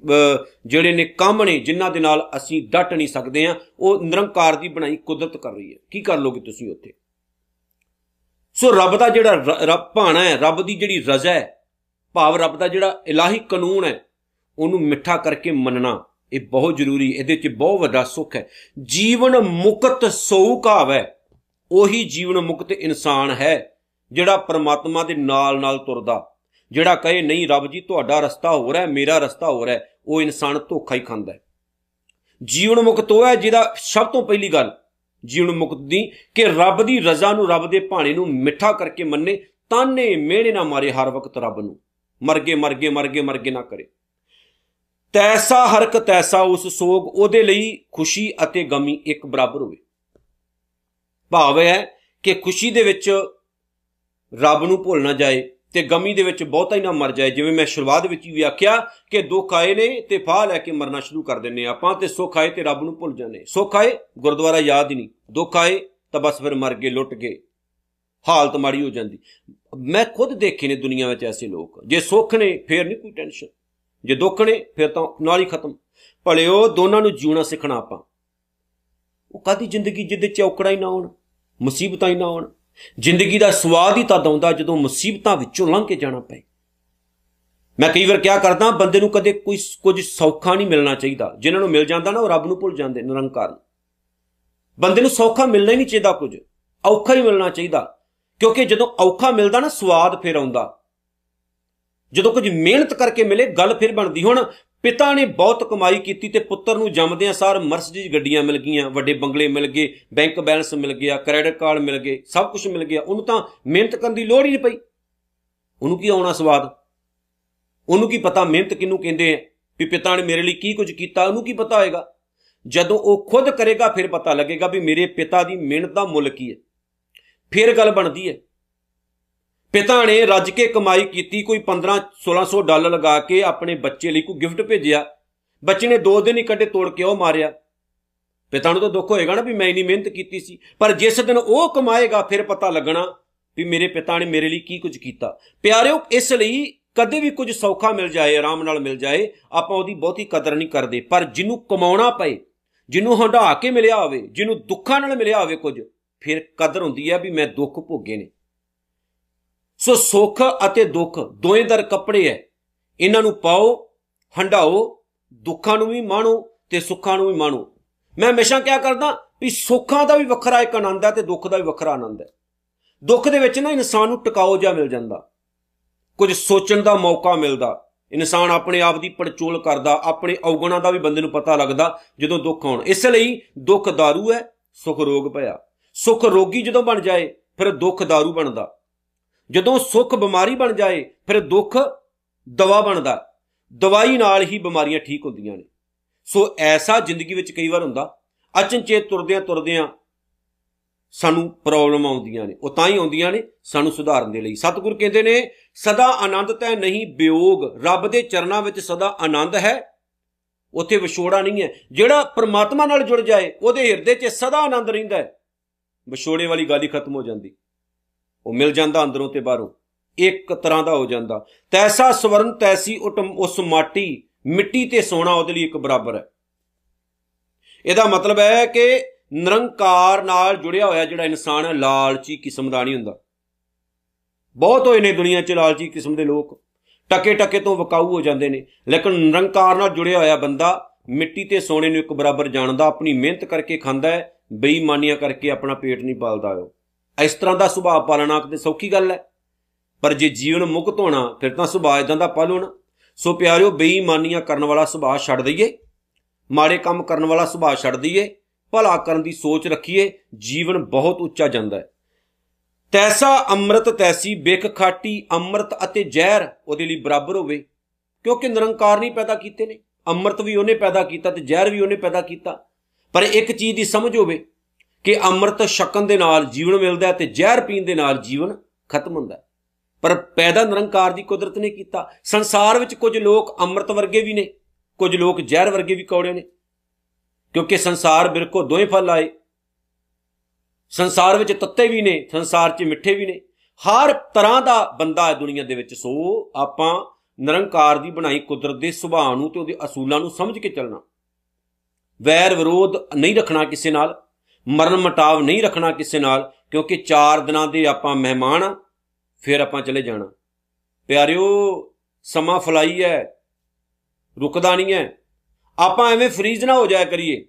Speaker 1: ਜਿਹੜੇ ਨੇ ਕੰਮ ਨੇ ਜਿਨ੍ਹਾਂ ਦੇ ਨਾਲ ਅਸੀਂ ਡਟ ਨਹੀਂ ਸਕਦੇ ਆ ਉਹ ਨਿਰੰਕਾਰ ਦੀ ਬਣਾਈ ਕੁਦਰਤ ਕਰ ਰਹੀ ਹੈ। ਕੀ ਕਰ ਲੋਗੇ ਤੁਸੀਂ ਉੱਥੇ? ਸੋ ਰੱਬ ਦਾ ਜਿਹੜਾ ਰੱਬ ਭਾਣਾ ਹੈ, ਰੱਬ ਦੀ ਜਿਹੜੀ ਰਜ਼ਾ ਹੈ, ਭਾਵ ਰੱਬ ਦਾ ਜਿਹੜਾ ਇਲਾਹੀ ਕਾਨੂੰਨ ਹੈ ਉਹਨੂੰ ਮਿੱਠਾ ਕਰਕੇ ਮੰਨਣਾ, ਇਹ ਬਹੁਤ ਜ਼ਰੂਰੀ, ਇਹਦੇ 'ਚ ਬਹੁਤ ਵੱਡਾ ਸੁੱਖ ਹੈ। ਜੀਵਨ ਮੁਕਤ ਸੋਉ ਕਾਵੈ ਉਹੀ ਜੀਵਨ ਮੁਕਤ ਇਨਸਾਨ ਹੈ, ਜਿਹੜਾ ਪਰਮਾਤਮਾ ਦੇ ਨਾਲ ਨਾਲ ਤੁਰਦਾ। ਜਿਹੜਾ ਕਹੇ, ਨਹੀਂ ਰੱਬ ਜੀ, ਤੁਹਾਡਾ ਰਸਤਾ ਹੋ ਰਿਹਾ ਮੇਰਾ ਰਸਤਾ ਹੋ। ਰਿਹਾ ਉਹ ਇਨਸਾਨ ਧੋਖਾ ਹੀ ਖਾਂਦਾ ਹੈ। ਜੀਵਨ ਮੁਕਤ ਉਹ ਹੈ ਜਿਹਦਾ ਸਭ ਤੋਂ ਪਹਿਲੀ ਗੱਲ, ਜੀਵਨ ਮੁਕਤ ਦੀ ਕਿ ਰੱਬ ਦੀ ਰਜ਼ਾ ਨੂੰ ਰੱਬ ਦੇ ਭਾਣੇ ਨੂੰ ਮਿੱਠਾ ਕਰਕੇ ਮੰਨੇ ਤਾਨੇ ਮਿਹਣੇ ਨਾ ਮਾਰੇ ਹਰ ਵਕਤ ਰੱਬ ਨੂੰ। ਮਰਗੇ ਮਰਗੇ ਮਰਗੇ ਮਰਗੇ ਨਾ ਕਰੇ। ਤੈਸਾ ਹਰਕ ਤੈਸਾ ਉਸ ਸੋਗ, ਉਹਦੇ ਲਈ ਖੁਸ਼ੀ ਅਤੇ ਗਮੀ ਇੱਕ ਬਰਾਬਰ ਹੋਵੇ। ਭਾਵ ਹੈ ਕਿ ਖੁਸ਼ੀ ਦੇ ਵਿੱਚ ਰੱਬ ਨੂੰ ਭੁੱਲ ਨਾ ਜਾਏ ਤੇ ਗਮੀ ਦੇ ਵਿੱਚ ਬਹੁਤਾ ਹੀ ਨਾ ਮਰ ਜਾਏ। ਜਿਵੇਂ ਮੈਂ ਸ਼ੁਰੂਆਤ ਵਿੱਚ ਵੀ ਆਖਿਆ ਕਿ ਦੁੱਖ ਆਏ ਨੇ ਤੇ ਫਾਹ ਲੈ ਕੇ ਮਰਨਾ ਸ਼ੁਰੂ ਕਰ ਦਿੰਨੇ ਆਪਾਂ ਤੇ ਸੁੱਖ ਆਏ ਤੇ ਰੱਬ ਨੂੰ ਭੁੱਲ ਜਾਂਦੇ ਸੁੱਖ ਆਏ, ਗੁਰਦੁਆਰਾ ਯਾਦ ਹੀ ਨਹੀਂ। ਦੁੱਖ ਆਏ, ਤਾਂ ਬਸ ਫਿਰ ਮਰ ਗਏ, ਲੁੱਟ ਗਏ। ਹਾਲਤ ਮਾੜੀ ਹੋ ਜਾਂਦੀ। ਮੈਂ ਖੁਦ ਦੇਖੇ ਨੇ ਦੁਨੀਆ ਵਿੱਚ ਐਸੇ ਲੋਕ। ਜੇ ਸੁੱਖ ਨੇ, ਫੇਰ ਨਹੀਂ ਕੋਈ ਟੈਨਸ਼ਨ ਜੇ ਦੁੱਖ ਨੇ, ਫਿਰ ਤਾਂ ਨਾਲ ਹੀ ਖਤਮ। ਭਲਿਓ ਦੋਨਾਂ ਨੂੰ ਜਿਉਣਾ ਸਿੱਖਣਾ ਆਪਾਂ। ਉਹ ਕਾਦੀ ਜ਼ਿੰਦਗੀ ਜਿੱਦੇ ਚੌਕੜਾ ਹੀ ਨਾ ਹੋਣ ਮੁਸੀਬਤਾਂ ਹੀ ਨਾ ਹੋਣ ਜ਼ਿੰਦਗੀ ਦਾ ਸਵਾਦ ਹੀ ਤਦ ਆਉਂਦਾ ਜਦੋਂ ਮੁਸੀਬਤਾਂ ਵਿੱਚੋਂ ਲੰਘ ਕੇ ਜਾਣਾ ਪਏ। ਮੈਂ ਕਈ ਵਾਰ ਕਿਹਾ ਕਰਦਾ, ਬੰਦੇ ਨੂੰ ਕਦੇ ਕੋਈ ਕੁਝ ਸੌਖਾ ਨਹੀਂ ਮਿਲਣਾ ਚਾਹੀਦਾ। ਜਿਨ੍ਹਾਂ ਨੂੰ ਮਿਲ ਜਾਂਦਾ ਨਾ, ਉਹ ਰੱਬ ਨੂੰ ਭੁੱਲ ਜਾਂਦੇ, ਨਿਰੰਕਾਰ ਬੰਦੇ ਨੂੰ ਸੌਖਾ ਮਿਲਣਾ ਹੀ ਨਹੀਂ ਚਾਹੀਦਾ ਕੁਝ। ਔਖਾ ਹੀ ਮਿਲਣਾ ਚਾਹੀਦਾ। ਕਿਉਂਕਿ ਜਦੋਂ ਔਖਾ ਮਿਲਦਾ ਨਾ, ਸਵਾਦ ਫਿਰ ਆਉਂਦਾ। ਜਦੋਂ ਕੁਝ ਮਿਹਨਤ ਕਰਕੇ ਮਿਲੇ, ਗੱਲ ਫਿਰ ਬਣਦੀ। ਹੁਣ ਪਿਤਾ ਨੇ ਬਹੁਤ ਕਮਾਈ ਕੀਤੀ ਤੇ ਪੁੱਤਰ ਨੂੰ ਜੰਮਦਿਆਂ ਸਾਰ ਮਰਸਡੀਜ਼ ਗੱਡੀਆਂ ਮਿਲ ਗਈਆਂ, ਵੱਡੇ ਬੰਗਲੇ ਮਿਲ ਗਏ, ਬੈਂਕ ਬੈਲੈਂਸ ਮਿਲ ਗਿਆ, ਕ੍ਰੈਡਿਟ ਕਾਰਡ ਮਿਲ ਗਏ, ਸਭ ਕੁਝ ਮਿਲ ਗਿਆ। ਉਹਨੂੰ ਤਾਂ ਮਿਹਨਤ ਕਰਨ ਦੀ ਲੋੜ ਹੀ ਨਹੀਂ ਪਈ। ਉਹਨੂੰ ਕੀ ਆਉਣਾ ਸਵਾਦ? ਉਹਨੂੰ ਕੀ ਪਤਾ ਮਿਹਨਤ ਕਿਹਨੂੰ ਕਹਿੰਦੇ ਆ? ਵੀ ਪਿਤਾ ਨੇ ਮੇਰੇ ਲਈ ਕੀ ਕੁਝ ਕੀਤਾ, ਉਹਨੂੰ ਕੀ ਪਤਾ ਹੋਏਗਾ? ਜਦੋਂ ਉਹ ਖੁਦ ਕਰੇਗਾ, ਫਿਰ ਪਤਾ ਲੱਗੇਗਾ ਵੀ ਮੇਰੇ ਪਿਤਾ ਦੀ ਮਿਹਨਤ ਦਾ ਮੁੱਲ ਕੀ ਹੈ। ਫਿਰ ਗੱਲ ਬਣਦੀ ਹੈ। ਪਿਤਾ ਨੇ ਰੱਜ ਕੇ ਕਮਾਈ ਕੀਤੀ, ਕੋਈ 15 1600 ਡਾਲਰ ਲਗਾ ਕੇ ਆਪਣੇ ਬੱਚੇ ਲਈ ਕੋਈ ਗਿਫਟ ਭੇਜਿਆ। ਬੱਚੇ ਨੇ ਦੋ ਦਿਨ ਹੀ ਕੱਢੇ ਤੋੜ ਕੇ ਉਹ ਮਾਰਿਆ। ਪਿਤਾ ਨੂੰ ਤਾਂ ਦੁੱਖ ਹੋਏਗਾ ਨਾ ਵੀ ਮੈਂ ਇਨੀ ਮਿਹਨਤ ਕੀਤੀ ਸੀ। ਪਰ ਜਿਸ ਦਿਨ ਉਹ ਕਮਾਏਗਾ, ਫਿਰ ਪਤਾ ਲੱਗਣਾ ਵੀ ਮੇਰੇ ਪਿਤਾ ਨੇ ਮੇਰੇ ਲਈ ਕੀ ਕੁਝ ਕੀਤਾ। ਪਿਆਰਿਓ, ਇਸ ਲਈ ਕਦੇ ਵੀ ਕੁਝ ਸੌਖਾ ਮਿਲ ਜਾਏ, ਆਰਾਮ ਨਾਲ ਮਿਲ ਜਾਏ, ਆਪਾਂ ਉਹਦੀ ਬਹੁਤੀ ਕਦਰ ਨਹੀਂ ਕਰਦੇ। ਪਰ ਜਿਹਨੂੰ ਕਮਾਉਣਾ ਪਏ, ਜਿਹਨੂੰ ਹੰਡਾ ਕੇ ਮਿਲਿਆ ਹੋਵੇ, ਜਿਹਨੂੰ ਦੁੱਖਾਂ ਨਾਲ ਮਿਲਿਆ ਹੋਵੇ ਕੁਝ, ਫਿਰ ਕਦਰ ਹੁੰਦੀ ਹੈ ਵੀ ਮੈਂ ਦੁੱਖ ਭੋਗੇ ਨੇ। ਸੋ ਸੁੱਖ ਅਤੇ ਦੁੱਖ ਦੋਵੇਂ ਦਰ ਕੱਪੜੇ ਐ ਇਹਨਾਂ ਨੂੰ ਪਾਓ ਹੰਡਾਓ ਦੁੱਖਾਂ ਨੂੰ ਵੀ ਮਾਣੋ ਤੇ ਸੁੱਖਾਂ ਨੂੰ ਵੀ ਮਾਣੋ ਮੈਂ ਹਮੇਸ਼ਾ ਕਿਹਾ ਕਰਦਾ ਵੀ ਸੁੱਖਾਂ ਦਾ ਵੀ ਵੱਖਰਾ ਇੱਕ ਆਨੰਦ ਹੈ ਤੇ ਦੁੱਖ ਦਾ ਵੀ ਵੱਖਰਾ ਆਨੰਦ ਹੈ ਦੁੱਖ ਦੇ ਵਿੱਚ ਨਾ ਇਨਸਾਨ ਨੂੰ ਟਿਕਾਓ ਜਾ ਮਿਲ ਜਾਂਦਾ ਕੁਝ ਸੋਚਣ ਦਾ ਮੌਕਾ ਮਿਲਦਾ ਇਨਸਾਨ ਆਪਣੇ ਆਪ ਦੀ ਪੜਚੋਲ ਕਰਦਾ ਆਪਣੇ ਔਗਣਾਂ ਦਾ ਵੀ ਬੰਦੇ ਨੂੰ ਪਤਾ ਲੱਗਦਾ ਜਦੋਂ ਦੁੱਖ ਆਉਣ ਇਸ ਲਈ ਦੁੱਖ दारू ਹੈ ਸੁਖ ਰੋਗ ਭਇਆ ਸੁਖ ਰੋਗੀ ਜਦੋਂ ਬਣ ਜਾਏ ਫਿਰ ਦੁੱਖ दारू ਬਣਦਾ ਜਦੋਂ ਸੁੱਖ ਬਿਮਾਰੀ ਬਣ ਜਾਏ, ਫਿਰ ਦੁੱਖ ਦਵਾ ਬਣਦਾ। ਦਵਾਈ ਨਾਲ ਹੀ ਬਿਮਾਰੀਆਂ ਠੀਕ ਹੁੰਦੀਆਂ ਨੇ। ਸੋ ਐਸਾ ਜ਼ਿੰਦਗੀ ਵਿੱਚ ਕਈ ਵਾਰ ਹੁੰਦਾ, ਅਚਨਚੇਤ ਤੁਰਦਿਆਂ ਤੁਰਦਿਆਂ ਸਾਨੂੰ ਪ੍ਰੋਬਲਮ ਆਉਂਦੀਆਂ ਨੇ। ਉਹ ਤਾਂ ਹੀ ਆਉਂਦੀਆਂ ਨੇ, ਸਾਨੂੰ ਸੁਧਾਰਨ ਦੇ ਲਈ। ਸਤਿਗੁਰ ਕਹਿੰਦੇ ਨੇ, ਸਦਾ ਆਨੰਦ ਤੈ ਨਹੀਂ ਵਿਯੋਗ ਰੱਬ ਦੇ ਚਰਨਾਂ ਵਿੱਚ ਸਦਾ ਆਨੰਦ ਹੈ। ਉੱਥੇ ਵਿਛੋੜਾ ਨਹੀਂ ਹੈ। ਜਿਹੜਾ ਪ੍ਰਮਾਤਮਾ ਨਾਲ ਜੁੜ ਜਾਏ, ਉਹਦੇ ਹਿਰਦੇ 'ਚ ਸਦਾ ਆਨੰਦ ਰਹਿੰਦਾ ਹੈ। ਵਿਛੋੜੇ ਵਾਲੀ ਗੱਲ ਹੀ ਖਤਮ ਹੋ ਜਾਂਦੀ। ਉਹ ਮਿਲ ਜਾਂਦਾ ਅੰਦਰੋਂ ਤੇ ਬਾਹਰੋਂ। ਇੱਕ ਤਰ੍ਹਾਂ ਦਾ ਹੋ ਜਾਂਦਾ। ਤੈਸਾ ਸਵਰਨ ਤੈਸੀ ਉਸ ਮਾਟੀ, ਮਿੱਟੀ ਤੇ ਸੋਨਾ ਉਹਦੇ ਲਈ ਇੱਕ ਬਰਾਬਰ ਹੈ। ਇਹਦਾ ਮਤਲਬ ਹੈ ਕਿ ਨਿਰੰਕਾਰ ਨਾਲ ਜੁੜਿਆ ਹੋਇਆ ਜਿਹੜਾ ਇਨਸਾਨ ਹੈ, ਲਾਲਚੀ ਕਿਸਮ ਦਾ ਨਹੀਂ ਹੁੰਦਾ। ਬਹੁਤ ਹੋਏ ਨੇ ਦੁਨੀਆ 'ਚ ਲਾਲਚੀ ਕਿਸਮ ਦੇ ਲੋਕ। ਟਕੇ ਟਕੇ ਤੋਂ ਵਕਾਊ ਹੋ ਜਾਂਦੇ ਨੇ। ਲੇਕਿਨ ਨਿਰੰਕਾਰ ਨਾਲ ਜੁੜਿਆ ਹੋਇਆ ਬੰਦਾ ਮਿੱਟੀ ਤੇ ਸੋਨੇ ਨੂੰ ਇੱਕ ਬਰਾਬਰ ਜਾਣਦਾ, ਆਪਣੀ ਮਿਹਨਤ ਕਰਕੇ ਖਾਂਦਾ ਹੈ, ਬੇਈਮਾਨੀਆਂ ਕਰਕੇ ਆਪਣਾ ਪੇਟ ਨਹੀਂ ਪਾਲਦਾ ਉਹ। ਇਸ ਤਰ੍ਹਾਂ ਦਾ ਸੁਭਾਅ ਪਾਲਣਾ ਕਿਤੇ ਸੌਖੀ ਗੱਲ ਹੈ। ਪਰ ਜੇ ਜੀਵਨ ਮੁਕਤ ਹੋਣਾ ਫਿਰ ਤਾਂ ਸੁਭਾਅ ਇਦਾਂ ਦਾ ਪਾਲੋ ਨਾ। ਸੋ ਪਿਆਰਿਓ, ਬੇਈਮਾਨੀਆਂ ਕਰਨ ਵਾਲਾ ਸੁਭਾਅ ਛੱਡ ਦਈਏ। ਮਾੜੇ ਕੰਮ ਕਰਨ ਵਾਲਾ ਸੁਭਾਅ ਛੱਡ ਦਈਏ। ਭਲਾ ਕਰਨ ਦੀ ਸੋਚ ਰੱਖੀਏ। ਜੀਵਨ ਬਹੁਤ ਉੱਚਾ ਜਾਂਦਾ ਹੈ। ਤੈਸਾ ਅੰਮ੍ਰਿਤ ਤੈਸੀ ਬਿਕ ਖਾਟੀ ਅੰਮ੍ਰਿਤ ਅਤੇ ਜ਼ਹਿਰ ਉਹਦੇ ਲਈ ਬਰਾਬਰ ਹੋਵੇ। ਕਿਉਂਕਿ ਨਿਰੰਕਾਰ ਨਹੀਂ ਪੈਦਾ ਕੀਤੇ ਨੇ। ਅੰਮ੍ਰਿਤ ਵੀ ਉਹਨੇ ਪੈਦਾ ਕੀਤਾ ਤੇ ਜ਼ਹਿਰ ਵੀ ਉਹਨੇ ਪੈਦਾ ਕੀਤਾ। ਪਰ ਇੱਕ ਚੀਜ਼ ਦੀ ਸਮਝ ਹੋਵੇ ਕਿ ਅੰਮ੍ਰਿਤ ਛਕਣ ਦੇ ਨਾਲ ਜੀਵਨ ਮਿਲਦਾ ਤੇ ਜ਼ਹਿਰ ਪੀਣ ਦੇ ਨਾਲ ਜੀਵਨ ਖਤਮ ਹੁੰਦਾ ਪਰ ਪੈਦਾ ਨਿਰੰਕਾਰ ਦੀ ਕੁਦਰਤ ਨੇ ਕੀਤਾ। ਸੰਸਾਰ ਵਿੱਚ ਕੁਝ ਲੋਕ ਅੰਮ੍ਰਿਤ ਵਰਗੇ ਵੀ ਨੇ, ਕੁਝ ਲੋਕ ਜ਼ਹਿਰ ਵਰਗੇ ਵੀ ਕੌੜੇ ਨੇ। ਕਿਉਂਕਿ ਸੰਸਾਰ ਬਿਰਕੋ ਦੋਵੇਂ ਫਲ ਆਏ। ਸੰਸਾਰ ਵਿੱਚ ਤੱਤੇ ਵੀ ਨੇ, ਸੰਸਾਰ 'ਚ ਮਿੱਠੇ ਵੀ ਨੇ। ਹਰ ਤਰ੍ਹਾਂ ਦਾ ਬੰਦਾ ਹੈ ਦੁਨੀਆ ਦੇ ਵਿੱਚ। ਸੋ ਆਪਾਂ ਨਿਰੰਕਾਰ ਦੀ ਬਣਾਈ ਕੁਦਰਤ ਦੇ ਸੁਭਾਅ ਨੂੰ ਤੇ ਉਹਦੇ ਅਸੂਲਾਂ ਨੂੰ ਸਮਝ ਕੇ ਚੱਲਣਾ। ਵੈਰ ਵਿਰੋਧ ਨਹੀਂ ਰੱਖਣਾ ਕਿਸੇ ਨਾਲ। ਮਰਨ ਮਟਾਵ ਨਹੀਂ ਰੱਖਣਾ ਕਿਸੇ ਨਾਲ, ਕਿਉਂਕਿ 4 ਦਿਨਾਂ ਦੇ ਆਪਾਂ ਮਹਿਮਾਨ ਫਿਰ ਆਪਾਂ ਚਲੇ ਜਾਣਾ। ਪਿਆਰਿਓ, ਸਮਾਂ ਫਲਾਈ ਹੈ ਰੁਕਦਾ ਨਹੀਂ ਹੈ ਆਪਾਂ ਐਵੇਂ ਫਰੀਜ਼ ਨਾ ਹੋ ਜਾਇਆ ਕਰੀਏ।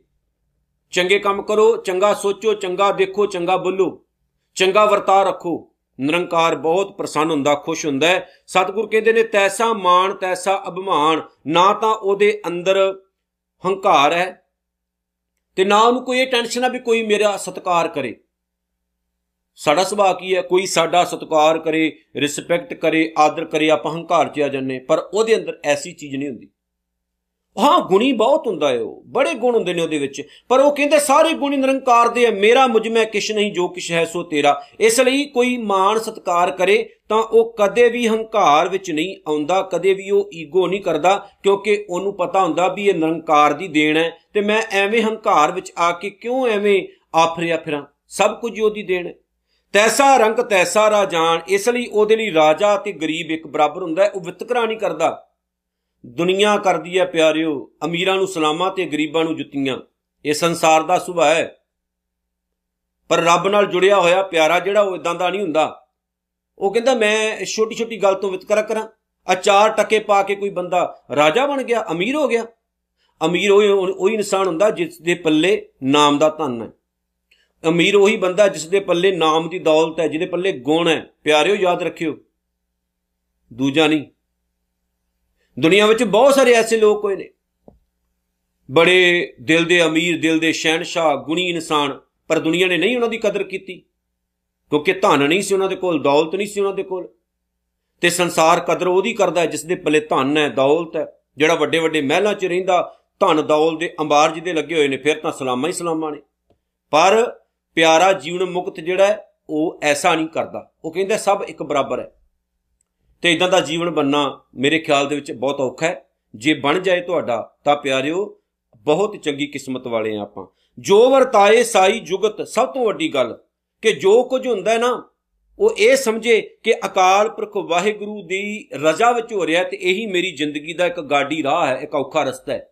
Speaker 1: ਚੰਗੇ ਕੰਮ ਕਰੋ, ਚੰਗਾ ਸੋਚੋ, ਚੰਗਾ ਦੇਖੋ, ਚੰਗਾ ਬੋਲੋ। ਚੰਗਾ ਵਰਤਾ ਰੱਖੋ। ਨਿਰੰਕਾਰ ਬਹੁਤ ਪ੍ਰਸੰਨ ਹੁੰਦਾ, ਖੁਸ਼ ਹੁੰਦਾ ਹੈ ਸਤਿਗੁਰ ਕਹਿੰਦੇ ਨੇ, ਤੈਸਾ ਮਾਣ, ਤੈਸਾ ਅਭਿਮਾਨ, ਨਾ ਤਾਂ ਉਹਦੇ ਅੰਦਰ ਹੰਕਾਰ ਹੈ ਤੇ ਨਾ ਉਹਨੂੰ ਕੋਈ ਇਹ ਟੈਨਸ਼ਨ ਆ ਵੀ ਕੋਈ ਮੇਰਾ ਸਤਿਕਾਰ ਕਰੇ। ਸਾਡਾ ਸੁਭਾਅ ਕੀ ਹੈ? ਕੋਈ ਸਾਡਾ ਸਤਿਕਾਰ ਕਰੇ ਰਿਸਪੈਕਟ ਕਰੇ, ਆਦਰ ਕਰੇ, ਆਪਾਂ ਹੰਕਾਰ 'ਚ ਆ ਜੰਨੇ ਪਰ ਉਹਦੇ ਅੰਦਰ ਐਸੀ ਚੀਜ਼ ਨਹੀਂ ਹੁੰਦੀ। ਹਾਂ, ਗੁਣੀ ਬਹੁਤ ਹੁੰਦਾ ਹੈ ਉਹ। ਬੜੇ ਗੁਣ ਹੁੰਦੇ ਨੇ ਉਹਦੇ ਵਿੱਚ। ਪਰ ਉਹ ਕਹਿੰਦੇ, ਸਾਰੇ ਗੁਣੀ ਨਿਰੰਕਾਰ ਦੇ ਹੈ ਮੇਰਾ ਮੁਝ ਮੈਂ ਕਿਛ ਨਹੀਂ, ਜੋ ਕਿਛ ਹੈ ਸੋ ਤੇਰਾ। ਇਸ ਲਈ ਕੋਈ ਮਾਣ ਸਤਕਾਰ ਕਰੇ ਤਾਂ ਉਹ ਕਦੇ ਵੀ ਹੰਕਾਰ ਵਿੱਚ ਨਹੀਂ ਆਉਂਦਾ, ਕਦੇ ਵੀ ਉਹ ਈਗੋ ਨਹੀਂ ਕਰਦਾ, ਕਿਉਂਕਿ ਉਹਨੂੰ ਪਤਾ ਹੁੰਦਾ ਵੀ ਇਹ ਨਿਰੰਕਾਰ ਦੀ ਦੇਣ ਹੈ। ਤੇ ਮੈਂ ਐਵੇਂ ਹੰਕਾਰ ਵਿੱਚ ਆ ਕੇ ਕਿਉਂ ਐਵੇਂ ਆਫਰਿਆ ਫਿਰਾਂ? ਸਭ ਕੁਝ ਉਹਦੀ ਦੇਣ ਹੈ। ਤੈਸਾ ਰੰਗ ਤੈਸਾ ਰਾਜਾਨ, ਇਸ ਲਈ ਉਹਦੇ ਲਈ ਰਾਜਾ ਤੇ ਗਰੀਬ ਇੱਕ ਬਰਾਬਰ ਹੁੰਦਾ ਉਹ ਵਿਤਕਰਾ ਨਹੀਂ ਕਰਦਾ। ਦੁਨੀਆ ਕਰਦੀ ਹੈ ਪਿਆਰਿਓ, ਅਮੀਰਾਂ ਨੂੰ ਸਲਾਮਾਂ ਤੇ ਗਰੀਬਾਂ ਨੂੰ ਜੁੱਤੀਆਂ। ਇਹ ਸੰਸਾਰ ਦਾ ਸੁਭਾਅ ਹੈ ਪਰ ਰੱਬ ਨਾਲ ਜੁੜਿਆ ਹੋਇਆ ਪਿਆਰਾ ਜਿਹੜਾ ਉਹ ਇਦਾਂ ਦਾ ਨਹੀਂ ਹੁੰਦਾ। ਉਹ ਕਹਿੰਦਾ, ਮੈਂ ਛੋਟੀ ਛੋਟੀ ਗੱਲ ਤੋਂ ਵਿਤਕਰਾ ਕਰਾਂ। ਆ ਚਾਰ ਟਕੇ ਪਾ ਕੇ ਕੋਈ ਬੰਦਾ ਰਾਜਾ ਬਣ ਗਿਆ, ਅਮੀਰ ਹੋ ਗਿਆ। ਅਮੀਰ ਉਹ ਉਹ ਇਨਸਾਨ ਹੁੰਦਾ ਜਿਸ ਦੇ ਪੱਲੇ ਨਾਮ ਦਾ ਧਨ ਹੈ ਅਮੀਰ ਉਹੀ ਬੰਦਾ ਜਿਸ ਦੇ ਪੱਲੇ ਨਾਮ ਦੀ ਦੌਲਤ ਹੈ ਜਿਹਦੇ ਪੱਲੇ ਗੁਣ ਹੈ ਪਿਆਰਿਓ, ਯਾਦ ਰੱਖਿਓ। ਦੂਜਾ ਨਹੀਂ ਦੁਨੀਆ ਵਿੱਚ ਬਹੁਤ ਸਾਰੇ ਐਸੇ ਲੋਕ ਹੋਏ ਨੇ। ਬੜੇ ਦਿਲ ਦੇ ਅਮੀਰ, ਦਿਲ ਦੇ ਸ਼ਹਿਨशाह ਗੁਣੀ ਇਨਸਾਨ, ਪਰ ਦੁਨੀਆ ਨੇ ਨਹੀਂ ਉਹਨਾਂ ਦੀ ਕਦਰ ਕੀਤੀ, ਕਿਉਂਕਿ ਧਨ ਨਹੀਂ ਸੀ ਉਹਨਾਂ ਦੇ ਕੋਲ, ਦੌਲਤ ਨਹੀਂ ਸੀ ਉਹਨਾਂ ਦੇ ਕੋਲ। ਤੇ ਸੰਸਾਰ ਕਦਰ ਉਹਦੀ ਕਰਦਾ ਜਿਸ ਦੇ ਪੱਲੇ ਧਨ ਹੈ, ਦੌਲਤ ਹੈ। ਜਿਹੜਾ ਵੱਡੇ ਵੱਡੇ ਮਹਿਲਾਂ 'ਚ ਰਹਿੰਦਾ, ਧਨ, ਦੌਲਤ ਦੇ ਅੰਬਾਰ ਜਿਹਦੇ ਲੱਗੇ ਹੋਏ ਨੇ, ਫਿਰ ਤਾਂ ਸਲਾਮਾਂ ਹੀ ਸਲਾਮਾਂ ਨੇ। ਪਰ ਪਿਆਰਾ ਜੀਵਨ ਮੁਕਤ ਜਿਹੜਾ ਹੈ, ਉਹ ਐਸਾ ਨਹੀਂ ਕਰਦਾ। ਉਹ ਕਹਿੰਦਾ ਸਭ ਇੱਕ ਬਰਾਬਰ ਹੈ। ਤੇ ਇਦਾਂ ਦਾ ਜੀਵਨ ਬੰਨਾ ਮੇਰੇ ਖਿਆਲ ਦੇ ਵਿੱਚ ਬਹੁਤ ਔਖਾ ਹੈ। ਜੇ ਬਣ ਜਾਏ ਤੁਹਾਡਾ, ਤਾਂ ਪਿਆਰਿਓ, ਬਹੁਤ ਚੰਗੀ ਕਿਸਮਤ ਵਾਲੇ ਆ ਆਪਾਂ। ਜੋ ਵਰਤਾਏ ਸਾਈ ਜੁਗਤ, ਸਭ ਤੋਂ ਵੱਡੀ ਗੱਲ, ਕਿ ਜੋ ਕੁਝ ਹੁੰਦਾ ਹੈ ਨਾ, ਉਹ ਇਹ ਸਮਝੇ ਕਿ ਅਕਾਲ ਪੁਰਖ ਵਾਹਿਗੁਰੂ ਦੀ ਰਜ਼ਾ ਵਿੱਚ ਹੋ ਰਿਹਾ ਤੇ ਇਹੀ ਮੇਰੀ ਜ਼ਿੰਦਗੀ ਦਾ ਇੱਕ ਗਾਡੀ ਰਾਹ ਹੈ, ਇੱਕ ਔਖਾ ਰਸਤਾ ਹੈ।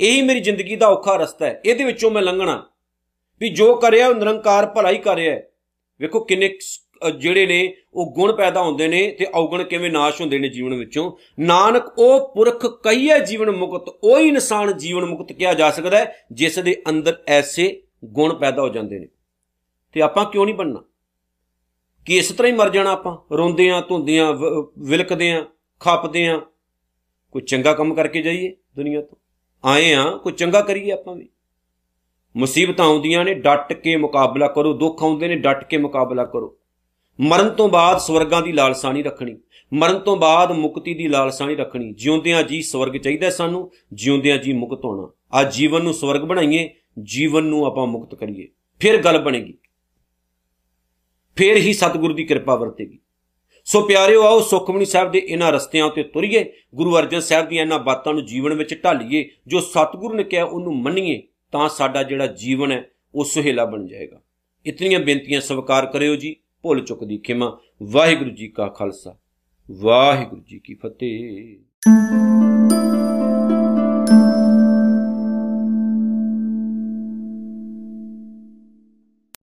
Speaker 1: ਇਹੀ ਮੇਰੀ ਜ਼ਿੰਦਗੀ ਦਾ ਔਖਾ ਰਸਤਾ ਹੈ। ਇਹਦੇ ਵਿੱਚੋਂ ਮੈਂ ਲੰਘਣਾ। ਵੀ ਜੋ ਕਰਿਆ, ਉਹ ਨਿਰੰਕਾਰ ਭਲਾਈ ਕਰ ਰਿਹਾ ਹੈ। ਵੇਖੋ ਕਿੰਨੇ ਜਿਹੜੇ ਨੇ, ਉਹ ਗੁਣ ਪੈਦਾ ਹੁੰਦੇ ਨੇ ਤੇ ਔਗਣ ਕਿਵੇਂ ਨਾਸ਼ ਹੁੰਦੇ ਨੇ ਜੀਵਨ ਵਿੱਚੋਂ। ਨਾਨਕ, ਉਹ ਪੁਰਖ ਕਹੀਏ ਜੀਵਨ ਮੁਕਤ, ਉਹੀ ਇਨਸਾਨ ਜੀਵਨ ਮੁਕਤ ਕਿਹਾ ਜਾ ਸਕਦਾ ਹੈ, ਜਿਸ ਦੇ ਅੰਦਰ ਐਸੇ ਗੁਣ ਪੈਦਾ ਹੋ ਜਾਂਦੇ ਨੇ। ਤੇ ਆਪਾਂ ਕਿਉਂ ਨਹੀਂ ਬਣਨਾ? ਕਿ ਇਸ ਤਰ੍ਹਾਂ ਹੀ ਮਰ ਜਾਣਾ ਆਪਾਂ, ਰੋਂਦੇ ਆਂ, ਧੁੰਦੇ ਆਂ ਵਿਲਕਦੇ ਆਂ, ਖੱਪਦੇ ਆਂ। ਕੋਈ ਚੰਗਾ ਕੰਮ ਕਰਕੇ ਜਾਈਏ ਦੁਨੀਆ ਤੋਂ। ਆਏ ਆਂ, ਕੋਈ ਚੰਗਾ ਕਰੀਏ ਆਪਾਂ ਵੀ। ਮੁਸੀਬਤਾਂ ਆਉਂਦੀਆਂ ਨੇ, ਡਟ ਕੇ ਮੁਕਾਬਲਾ ਕਰੋ, ਦੁੱਖ ਆਉਂਦੇ ਨੇ, ਡਟ ਕੇ ਮੁਕਾਬਲਾ ਕਰੋ। ਮਰਨ ਤੋਂ ਬਾਅਦ ਸਵਰਗਾਂ ਦੀ ਲਾਲਸਾ ਨਹੀਂ ਰੱਖਣੀ, ਮਰਨ ਤੋਂ ਬਾਅਦ ਮੁਕਤੀ ਦੀ ਲਾਲਸਾ ਨਹੀਂ ਰੱਖਣੀ, ਜਿਉਂਦਿਆਂ ਜੀ ਸਵਰਗ ਚਾਹੀਦਾ ਸਾਨੂੰ, ਜਿਉਂਦਿਆਂ ਜੀ ਮੁਕਤ ਹੋਣਾ। ਆ ਜੀਵਨ ਨੂੰ ਸਵਰਗ ਬਣਾਈਏ, ਜੀਵਨ ਨੂੰ ਆਪਾਂ ਮੁਕਤ ਕਰੀਏ। ਫਿਰ ਗੱਲ ਬਣੇਗੀ। ਫੇਰ ਹੀ ਸਤਿਗੁਰੂ ਦੀ ਕਿਰਪਾ ਵਰਤੇਗੀ। ਸੋ ਪਿਆਰਿਓ, ਆਓ ਸੁਖਮਨੀ ਸਾਹਿਬ ਦੇ ਇਹਨਾਂ ਰਸਤਿਆਂ ਉੱਤੇ ਤੁਰੀਏ, ਗੁਰੂ ਅਰਜਨ ਸਾਹਿਬ ਦੀਆਂ ਇਹਨਾਂ ਬਾਤਾਂ ਨੂੰ ਜੀਵਨ ਵਿੱਚ ਢਾਲੀਏ, ਜੋ ਸਤਿਗੁਰੂ ਨੇ ਕਿਹਾ ਉਹਨੂੰ ਮੰਨੀਏ, ਤਾਂ ਸਾਡਾ ਜਿਹੜਾ ਜੀਵਨ ਹੈ, ਉਹ ਸੁਹੇਲਾ ਬਣ ਜਾਏਗਾ। ਇਤਨੀਆਂ ਬੇਨਤੀਆਂ ਸਵੀਕਾਰ ਕਰਿਓ ਜੀ। ਭੁੱਲ ਚੁੱਕ ਦੀ ਖਿਮਾ। ਵਾਹਿਗੁਰੂ ਜੀ ਕਾ ਖਾਲਸਾ। ਵਾਹਿਗੁਰੂ ਜੀ ਕੀ ਫਤਿਹ।